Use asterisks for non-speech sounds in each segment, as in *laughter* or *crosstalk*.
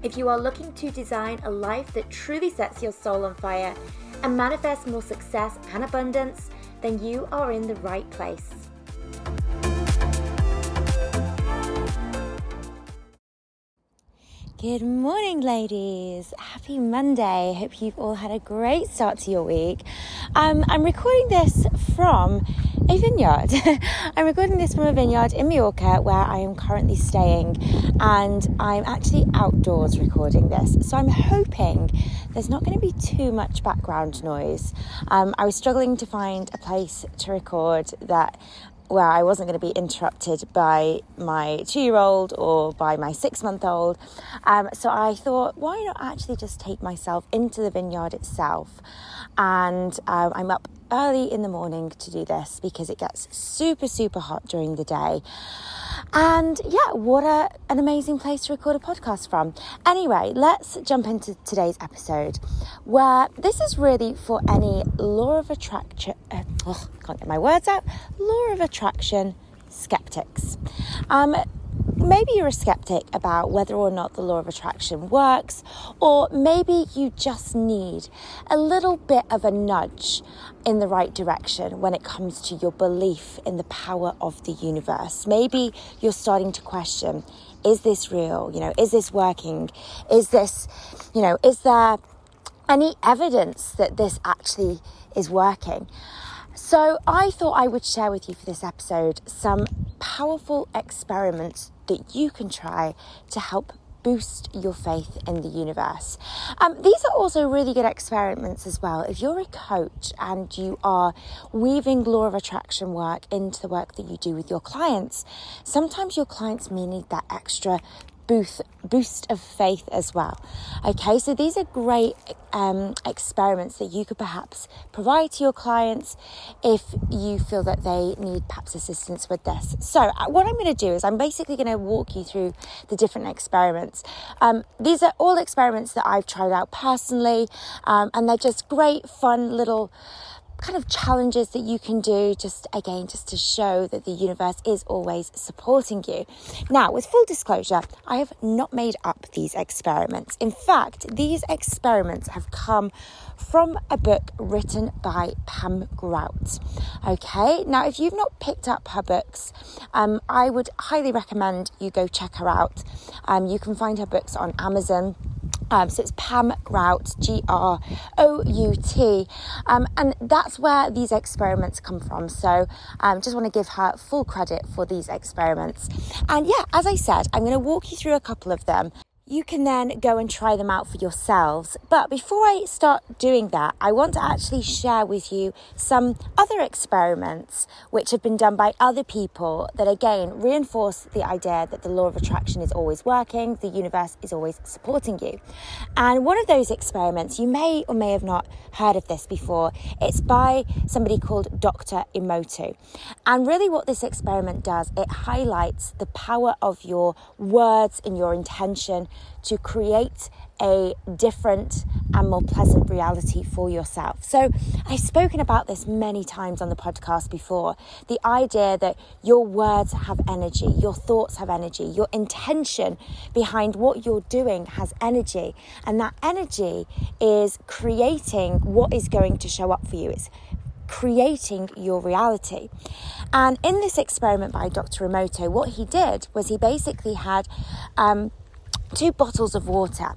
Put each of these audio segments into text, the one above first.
If you are looking to design a life that truly sets your soul on fire and manifest more success and abundance, then you are in the right place. Good morning, ladies. Happy Monday. Hope you've all had a great start to your week. Um, I'm recording this from a vineyard. *laughs* I'm recording this from a vineyard in Mallorca where I am currently staying, and I'm actually outdoors recording this. So I'm hoping there's not going to be too much background noise. Um, I was struggling to find a place to record that where I wasn't going to be interrupted by my two year old or by my six month old. Um, so I thought, why not actually just take myself into the vineyard itself? And um, I'm up early in the morning to do this because it gets super, super hot during the day. And yeah, what a, an amazing place to record a podcast from. Anyway, let's jump into today's episode where this is really for any law of attraction, uh, oh, can't get my words out, law of attraction skeptics. Um, maybe you're a skeptic about whether or not the law of attraction works, or maybe you just need a little bit of a nudge in the right direction when it comes to your belief in the power of the universe. Maybe you're starting to question is this real? You know, is this working? Is this, you know, is there any evidence that this actually is working? So, I thought I would share with you for this episode some powerful experiments that you can try to help boost your faith in the universe. Um, these are also really good experiments as well. If you're a coach and you are weaving law of attraction work into the work that you do with your clients, sometimes your clients may need that extra boost, boost of faith as well. Okay, so these are great um, experiments that you could perhaps provide to your clients if you feel that they need perhaps assistance with this. So, uh, what I'm going to do is I'm basically going to walk you through the different experiments. Um, these are all experiments that I've tried out personally, um, and they're just great, fun little kind of challenges that you can do just again just to show that the universe is always supporting you. Now with full disclosure i have not made up these experiments. In fact these experiments have come from a book written by pam grout. Okay? Now if you've not picked up her books um, i would highly recommend you go check her out. Um, you can find her books on amazon um, so it's Pam Grout, G R O U T, um, and that's where these experiments come from. So um, just want to give her full credit for these experiments. And yeah, as I said, I'm going to walk you through a couple of them you can then go and try them out for yourselves. But before I start doing that, I want to actually share with you some other experiments which have been done by other people that again reinforce the idea that the law of attraction is always working, the universe is always supporting you. And one of those experiments, you may or may have not heard of this before, it's by somebody called Dr. Emoto. And really, what this experiment does, it highlights the power of your words and your intention to create a different and more pleasant reality for yourself. So, I've spoken about this many times on the podcast before the idea that your words have energy, your thoughts have energy, your intention behind what you're doing has energy, and that energy is creating what is going to show up for you. It's creating your reality. And in this experiment by Dr. Emoto, what he did was he basically had um, two bottles of water,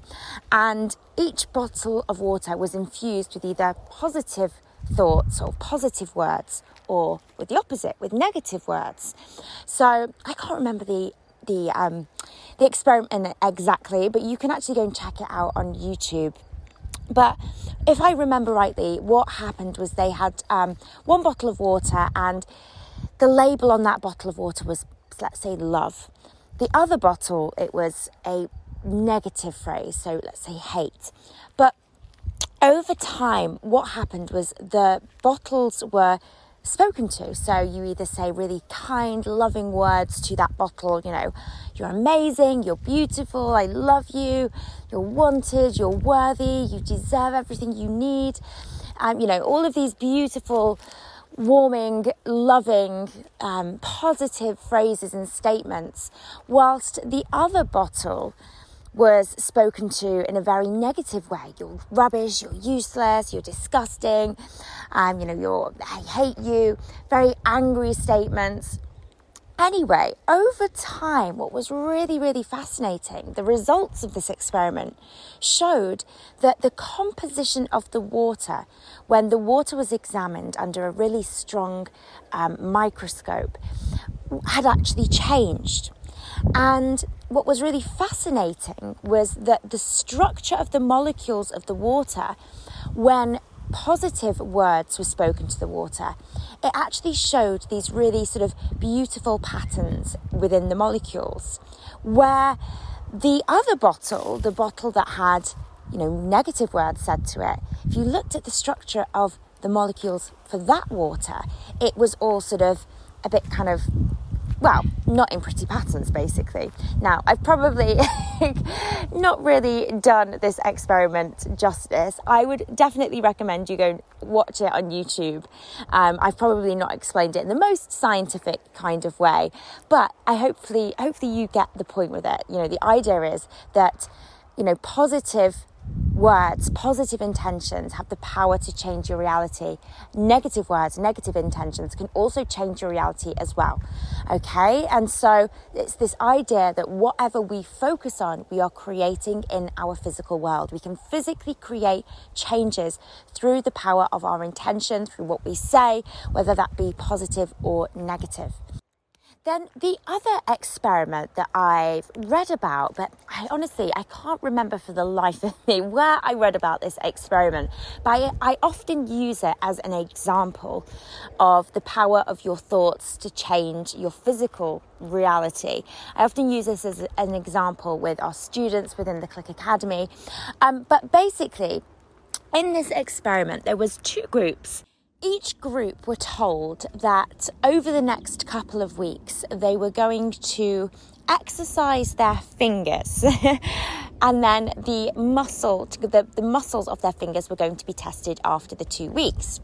and each bottle of water was infused with either positive thoughts or positive words or with the opposite with negative words. So i can't remember the the um the experiment exactly but you can actually go and check it out on youtube. But if i remember rightly what happened was they had um, one bottle of water and the label on that bottle of water was let's say love. The other bottle it was a negative phrase, so let's say hate. But over time, what happened was the bottles were spoken to. So you either say really kind, loving words to that bottle, you know, you're amazing, you're beautiful, I love you, you're wanted, you're worthy, you deserve everything you need. Um, you know, all of these beautiful, warming, loving, um, positive phrases and statements, whilst the other bottle was spoken to in a very negative way. You're rubbish, you're useless, you're disgusting, um, you know, you're, I hate you, very angry statements. Anyway, over time, what was really, really fascinating, the results of this experiment showed that the composition of the water, when the water was examined under a really strong um, microscope, had actually changed. And what was really fascinating was that the structure of the molecules of the water, when positive words were spoken to the water, it actually showed these really sort of beautiful patterns within the molecules. Where the other bottle, the bottle that had, you know, negative words said to it, if you looked at the structure of the molecules for that water, it was all sort of a bit kind of well, not in pretty patterns, basically. Now, I've probably *laughs* not really done this experiment justice. I would definitely recommend you go watch it on YouTube. Um, I've probably not explained it in the most scientific kind of way, but I hopefully, hopefully you get the point with it. You know, the idea is that, you know, positive words, positive intentions have the power to change your reality. Negative words, negative intentions can also change your reality as well. Okay? And so it's this idea that whatever we focus on, we are creating in our physical world. We can physically create changes through the power of our intention, through what we say, whether that be positive or negative. Then the other experiment that I've read about, but I honestly I can't remember for the life of me where I read about this experiment, but I, I often use it as an example of the power of your thoughts to change your physical reality. I often use this as an example with our students within the Clique Academy. Um, but basically, in this experiment, there was two groups each group were told that over the next couple of weeks they were going to exercise their fingers. *laughs* And then the muscle the, the muscles of their fingers were going to be tested after the two weeks.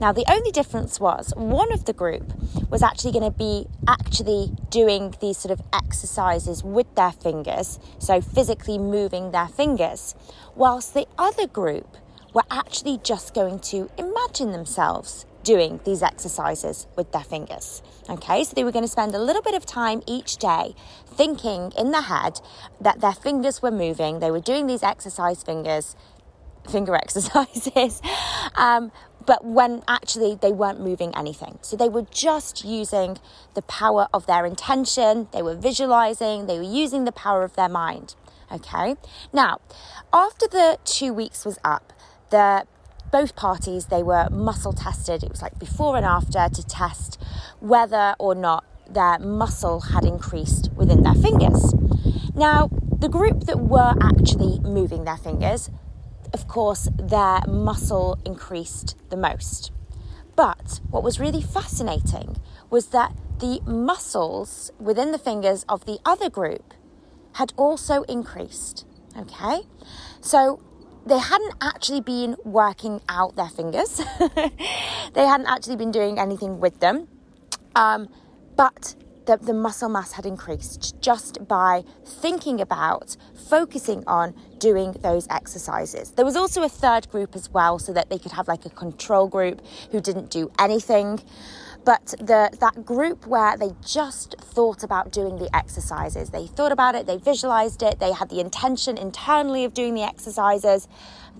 Now the only difference was one of the group was actually going to be actually doing these sort of exercises with their fingers so physically moving their fingers whilst the other group were actually just going to imagine themselves doing these exercises with their fingers. Okay, so they were going to spend a little bit of time each day thinking in their head that their fingers were moving, they were doing these exercise fingers, finger *laughs* exercises. Um, but when actually they weren't moving anything. So they were just using the power of their intention, they were visualizing, they were using the power of their mind. Okay, now after the two weeks was up, the both parties they were muscle tested. It was like before and after to test whether or not their muscle had increased within their fingers. Now the group that were actually moving their fingers of course their muscle increased the most. But what was really fascinating was that the muscles within the fingers of the other group had also increased okay? So they hadn't actually been working out their fingers. *laughs* they hadn't actually been doing anything with them. Um, but the, the muscle mass had increased just by thinking about focusing on doing those exercises. There was also a third group as well, so that they could have like a control group who didn't do anything. But the, that group where they just thought about doing the exercises, they thought about it, they visualized it, they had the intention internally of doing the exercises,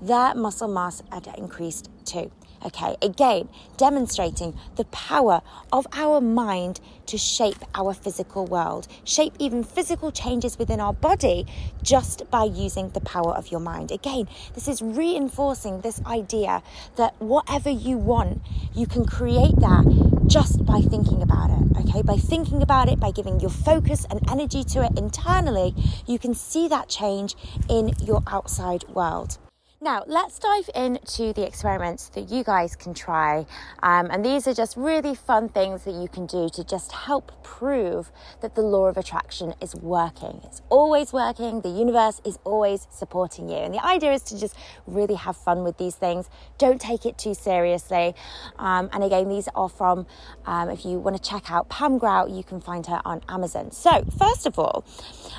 their muscle mass had increased too. Okay, again, demonstrating the power of our mind to shape our physical world, shape even physical changes within our body just by using the power of your mind. Again, this is reinforcing this idea that whatever you want, you can create that just by thinking about it. Okay, by thinking about it, by giving your focus and energy to it internally, you can see that change in your outside world. Now, let's dive into the experiments that you guys can try. Um, and these are just really fun things that you can do to just help prove that the law of attraction is working. It's always working, the universe is always supporting you. And the idea is to just really have fun with these things. Don't take it too seriously. Um, and again, these are from, um, if you want to check out Pam Grout, you can find her on Amazon. So, first of all,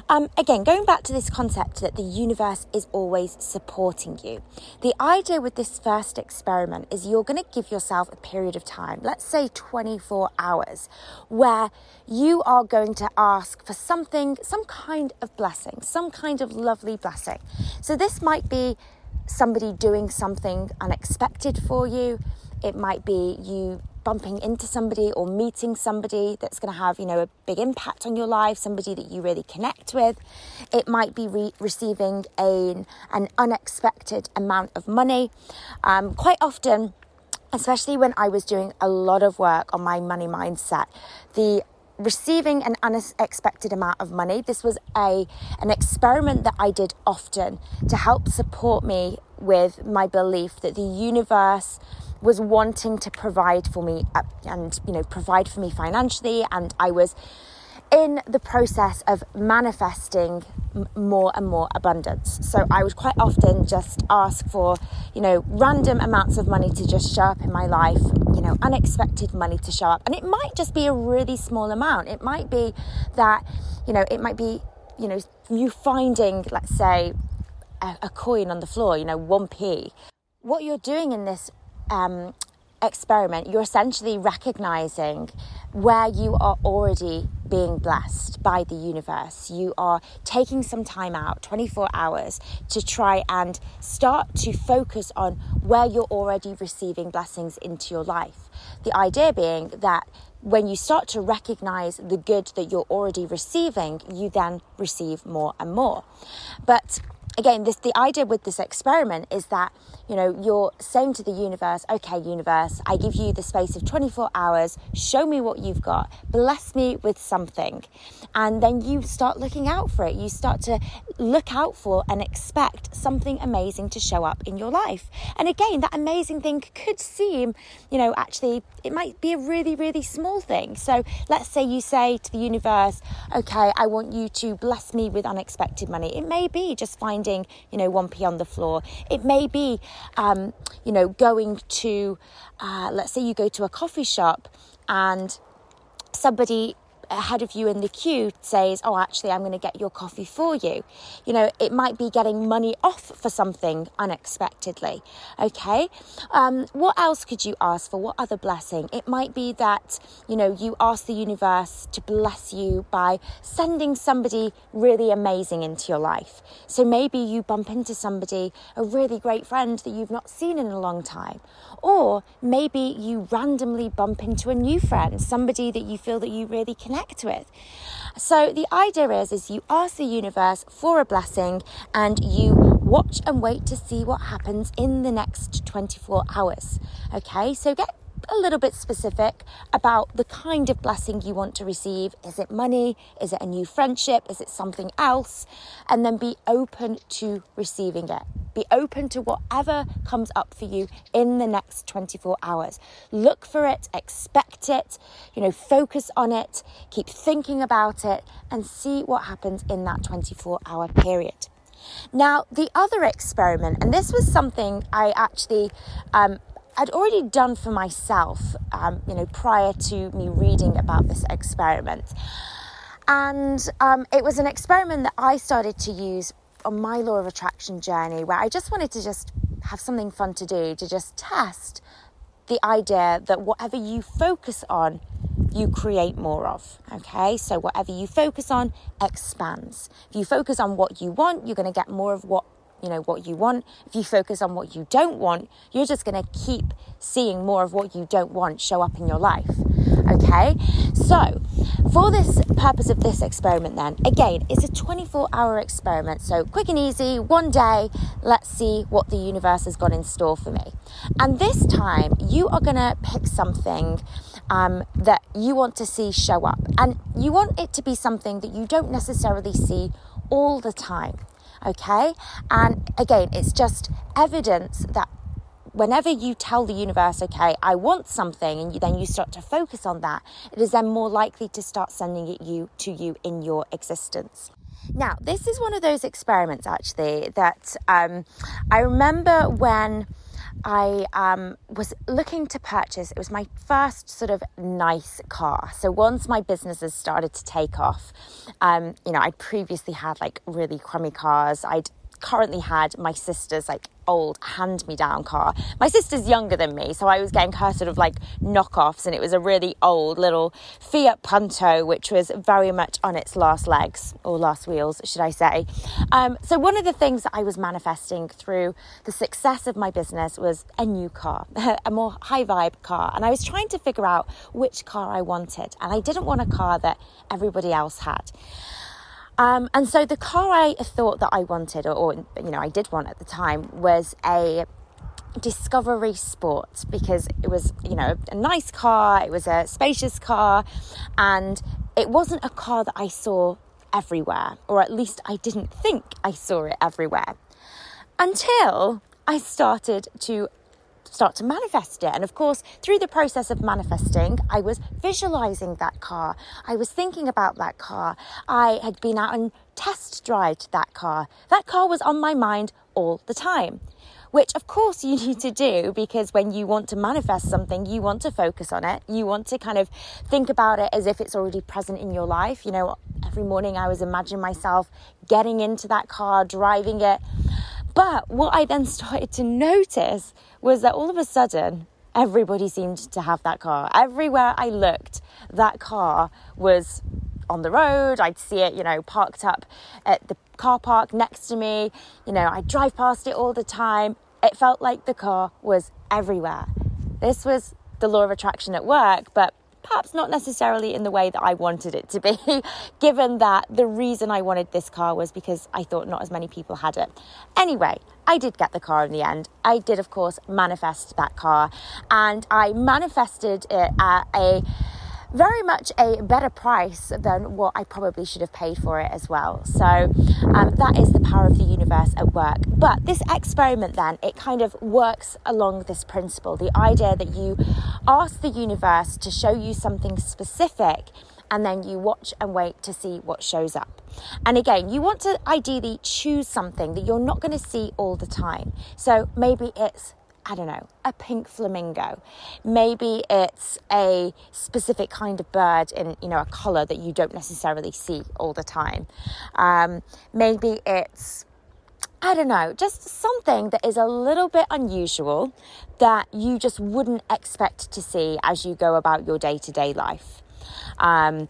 um, again, going back to this concept that the universe is always supporting you The idea with this first experiment is you're going to give yourself a period of time, let's say 24 hours, where you are going to ask for something, some kind of blessing, some kind of lovely blessing. So this might be somebody doing something unexpected for you. It might be you bumping into somebody or meeting somebody that's going to have, you know, a big impact on your life, somebody that you really connect with. It might be re- receiving a, an unexpected amount of money. Um, quite often, especially when I was doing a lot of work on my money mindset, the receiving an unexpected amount of money. This was a an experiment that I did often to help support me with my belief that the universe was wanting to provide for me uh, and you know provide for me financially and I was in the process of manifesting more and more abundance. So I would quite often just ask for, you know, random amounts of money to just show up in my life, you know, unexpected money to show up. And it might just be a really small amount. It might be that, you know, it might be, you know, you finding, let's say, a, a coin on the floor, you know, 1p. What you're doing in this um, experiment, you're essentially recognizing where you are already being blessed by the universe. You are taking some time out, 24 hours, to try and start to focus on where you're already receiving blessings into your life. The idea being that when you start to recognize the good that you're already receiving, you then receive more and more. But again, this the idea with this experiment is that you know you're saying to the universe, okay, universe, I give you the space of 24 hours. Show me what you've got. Bless me with something, and then you start looking out for it. You start to look out for and expect something amazing to show up in your life. And again, that amazing thing could seem, you know, actually it might be a really really small thing. So let's say you say to the universe, okay, I want you to bless me with unexpected money. It may be just finding you know, 1p on the floor. It may be, um, you know, going to, uh, let's say you go to a coffee shop and somebody ahead of you in the queue says, Oh, actually, I'm going to get your coffee for you. You know, it might be getting money off for something unexpectedly. Okay. Um, what else could you ask for? What other blessing? It might be that, you know, you ask the universe to bless you by sending somebody really amazing into your life. So maybe you bump into somebody, a really great friend that you've not seen in a long time. Or maybe you randomly bump into a new friend, somebody that you feel that you really connect connect with. So the idea is is you ask the universe for a blessing and you watch and wait to see what happens in the next 24 hours. Okay? So get a little bit specific about the kind of blessing you want to receive. Is it money? Is it a new friendship? Is it something else? And then be open to receiving it. Be open to whatever comes up for you in the next 24 hours. Look for it, expect it, you know, focus on it, keep thinking about it, and see what happens in that 24 hour period. Now, the other experiment, and this was something I actually um, I'd already done for myself, um, you know, prior to me reading about this experiment. And um, it was an experiment that I started to use on my law of attraction journey where I just wanted to just have something fun to do, to just test the idea that whatever you focus on, you create more of. Okay, so whatever you focus on expands. If you focus on what you want, you're going to get more of what you know what you want. If you focus on what you don't want you're just going to keep seeing more of what you don't want show up in your life okay? So for this purpose of this experiment then again it's a 24 hour experiment so quick and easy one day let's see what the universe has got in store for me. And this time you are going to pick something um, that you want to see show up. And you want it to be something that you don't necessarily see all the time Okay. And again, it's just evidence that whenever you tell the universe, okay, I want something, and you, then you start to focus on that, it is then more likely to start sending it you to you in your existence. Now, this is one of those experiments actually that um, I remember when I um, was looking to purchase. It was my first sort of nice car. So once my businesses started to take off, um, you know, I'd previously had like really crummy cars. I'd currently had my sister's like old hand me down car. My sister's younger than me, so I was getting her sort of like knockoffs, and it was a really old little Fiat Punto, which was very much on its last legs or last wheels, should I say. Um, so, one of the things that I was manifesting through the success of my business was a new car, *laughs* a more high vibe car, and I was trying to figure out which car I wanted, and I didn't want a car that everybody else had. Um, and so the car I thought that I wanted, or, or, you know, I did want at the time, was a Discovery Sport because it was, you know, a nice car, it was a spacious car, and it wasn't a car that I saw everywhere, or at least I didn't think I saw it everywhere until I started to start to manifest it. And of course, through the process of manifesting, I was visualizing that car. I was thinking about that car. I had been out and test drive that car. That car was on my mind all the time. Which, of course, *laughs* you need to do because when you want to manifest something, you want to focus on it. You want to kind of think about it as if it's already present in your life. You know, every morning I was imagining myself getting into that car, driving it. But what I then *laughs* started to notice was that all of a sudden, everybody seemed to have that car. Everywhere I looked, that car was on the road. I'd see it, you know, parked up at the car park next to me. You know, I drive past it all the time. It felt like the car was everywhere. This was the law of attraction at work, but perhaps not necessarily in the way that I wanted it to be, *laughs* given that the reason I wanted this car was because I thought not as many people had it. Anyway, I did get the car in the end. I did, of course, manifest that car, and I manifested it at a very much a better price than what I probably should have paid for it as well. So um, that is the power of the universe at work. But this experiment, then, it kind of works along this principle the idea that you ask the universe to show you something specific and then you watch and wait to see what shows up. And again, you want to ideally choose something that you're not going to see all the time. So maybe it's I don't know, a pink flamingo. Maybe it's a specific kind of bird in, you know, a colour that you don't necessarily see all the time. Um, maybe it's, I don't know, just something that is a little bit unusual that you just wouldn't expect to see as you go about your day to day life. Um,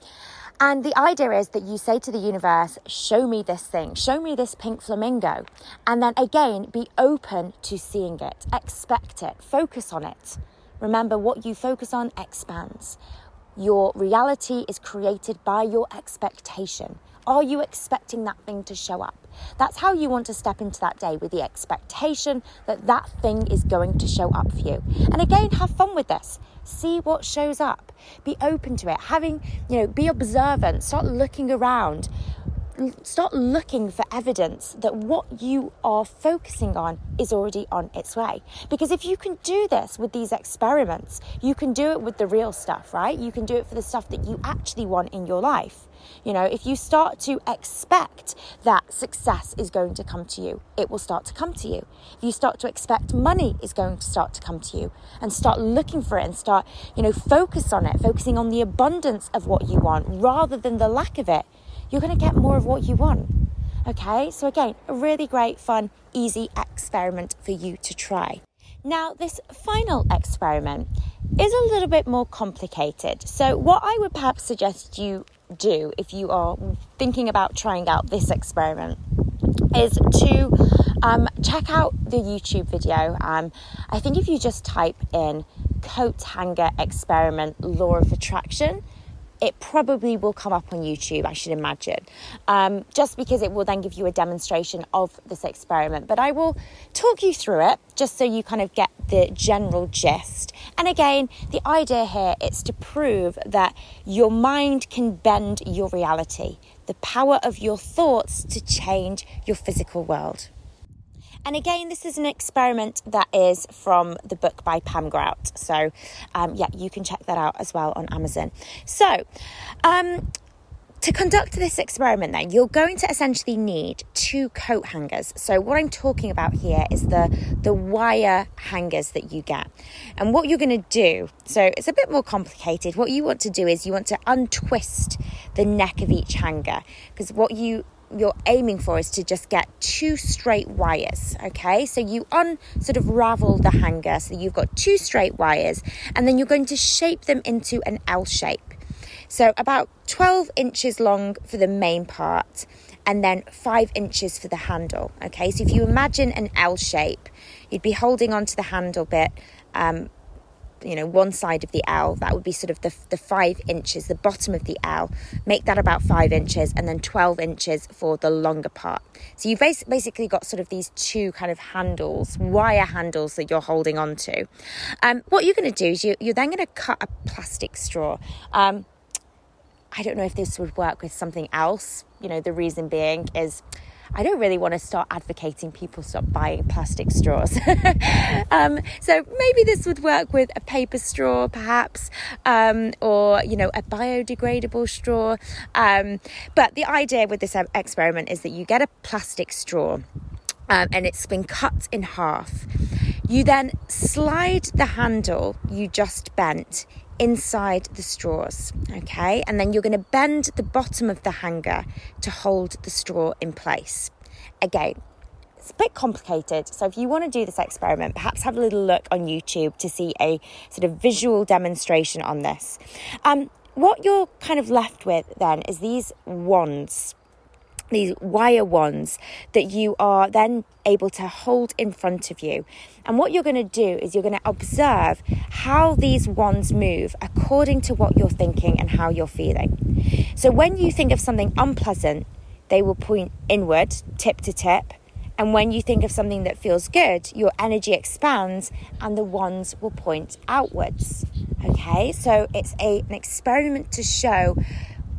and the idea is that you say to the universe, show me this thing, show me this pink flamingo. And then again, be open to seeing it, expect it, focus on it. Remember, what you focus on expands. Your reality is created by your expectation. Are you expecting that thing to show up? That's how you want to step into that day with the expectation that that thing is going to show up for you. And again, have fun with this. See what shows up. Be open to it. Having, you know, be observant. Start looking around. Start looking for evidence that what you are focusing on is already on its way. Because if you can do this with these experiments, you can do it with the real stuff, right? You can do it for the stuff that you actually want in your life. You know, if you start to expect that success is going to come to you, it will start to come to you. If you start to expect money is going to start to come to you and start looking for it and start, you know, focus on it, focusing on the abundance of what you want rather than the lack of it, you're going to get more of what you want. Okay, so again, a really great, fun, easy experiment for you to try. Now, this final experiment is a little bit more complicated. So, what I would perhaps suggest you do if you are thinking about trying out this experiment is to um, check out the YouTube video. Um, I think if you just type in coat hanger experiment law of attraction, it probably will come up on YouTube, I should imagine, um, just because it will then give you a demonstration of this experiment. But I will talk you through it just so you kind of get the general gist. And again, the idea here is to prove that your mind can bend your reality, the power of your thoughts to change your physical world. And again, this is an experiment that is from the book by Pam Grout. So, um, yeah, you can check that out as well on Amazon. So, um, to conduct this experiment, then, you're going to essentially need two coat hangers. So, what I'm talking about here is the, the wire hangers that you get. And what you're going to do, so it's a bit more complicated. What you want to do is you want to untwist the neck of each hanger because what you you're aiming for is to just get two straight wires okay so you un sort of ravel the hanger so you've got two straight wires and then you're going to shape them into an L shape so about 12 inches long for the main part and then five inches for the handle. Okay, so if you imagine an L shape, you'd be holding onto the handle bit, um, you know, one side of the L, that would be sort of the, the five inches, the bottom of the L. Make that about five inches and then 12 inches for the longer part. So you've basically got sort of these two kind of handles, wire handles that you're holding onto. Um, what you're going to do is you, you're then going to cut a plastic straw. Um, I don't know if this would work with something else. You know, the reason being is I don't really want to start advocating people stop buying plastic straws. *laughs* um, so maybe this would work with a paper straw, perhaps, um, or you know, a biodegradable straw. Um, but the idea with this experiment is that you get a plastic straw. Um, and it's been cut in half. You then slide the handle you just bent inside the straws, okay? And then you're going to bend the bottom of the hanger to hold the straw in place. Again, it's a bit complicated. So if you want to do this experiment, perhaps have a little look on YouTube to see a sort of visual demonstration on this. Um, what you're kind of left with then is these wands these wire wands that you are then able to hold in front of you. And what you're going to do is you're going to observe how these wands move according to what you're thinking and how you're feeling. So when you think of something unpleasant, they will point inward, tip to tip. And when you think of something that feels good, your energy expands and the wands will point outwards. Okay, so it's a, an experiment to show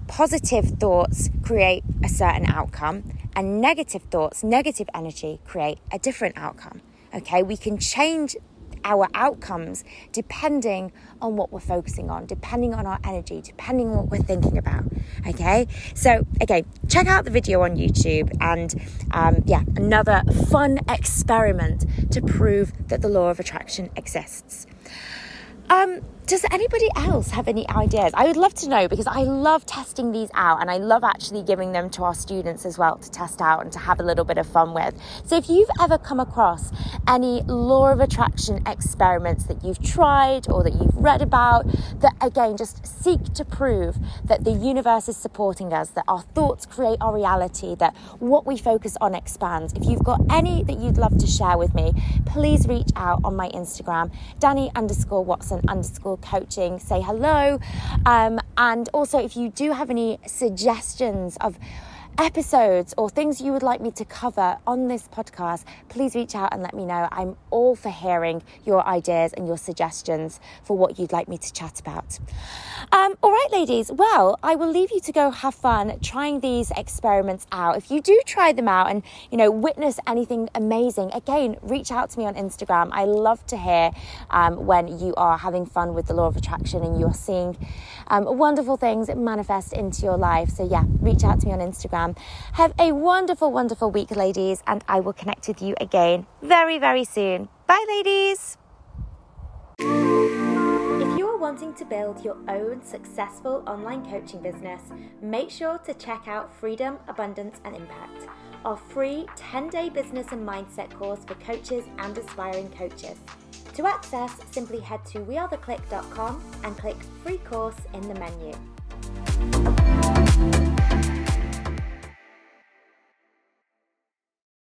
positive thoughts create a certain outcome, and negative thoughts, negative energy create a different outcome. Okay, we can change our outcomes depending on what we're focusing on, depending on our energy, depending on what we're thinking about. Okay, so again, check out the video on YouTube and um, yeah, another fun experiment to prove that the law of attraction exists. Um, does anybody else have any ideas? I would love to know because I love testing these out and I love actually giving them to our students as well to test out and to have a little bit of fun with. So, if you've ever come across any law of attraction experiments that you've tried or that you've read about that again just seek to prove that the universe is supporting us, that our thoughts create our reality, that what we focus on expands, if you've got any that you'd love to share with me, please reach out on my Instagram, Dani underscore Watson underscore coaching, say hello. Um, and also, if you do have any suggestions of episodes or things you would like me to cover on this podcast, please reach out and let me know. I'm all for hearing your ideas and your suggestions for what you'd like me to chat about. Um, all right, ladies. Well, I will leave you to go have fun trying these experiments out. If you do try them out and you know witness anything amazing, again, reach out to me on Instagram. I love to hear um, when you are having fun with the law of attraction and you are seeing um, wonderful things manifest into your life. So yeah, reach out to me on Instagram. Have a wonderful, wonderful week, ladies, and I will connect with you again very, very soon. Bye, ladies. If you are wanting to build your own successful online coaching business, make sure to check out Freedom, Abundance, and Impact, our free 10 day business and mindset course for coaches and aspiring coaches. To access, simply head to wearetheclique.com and click free course in the menu.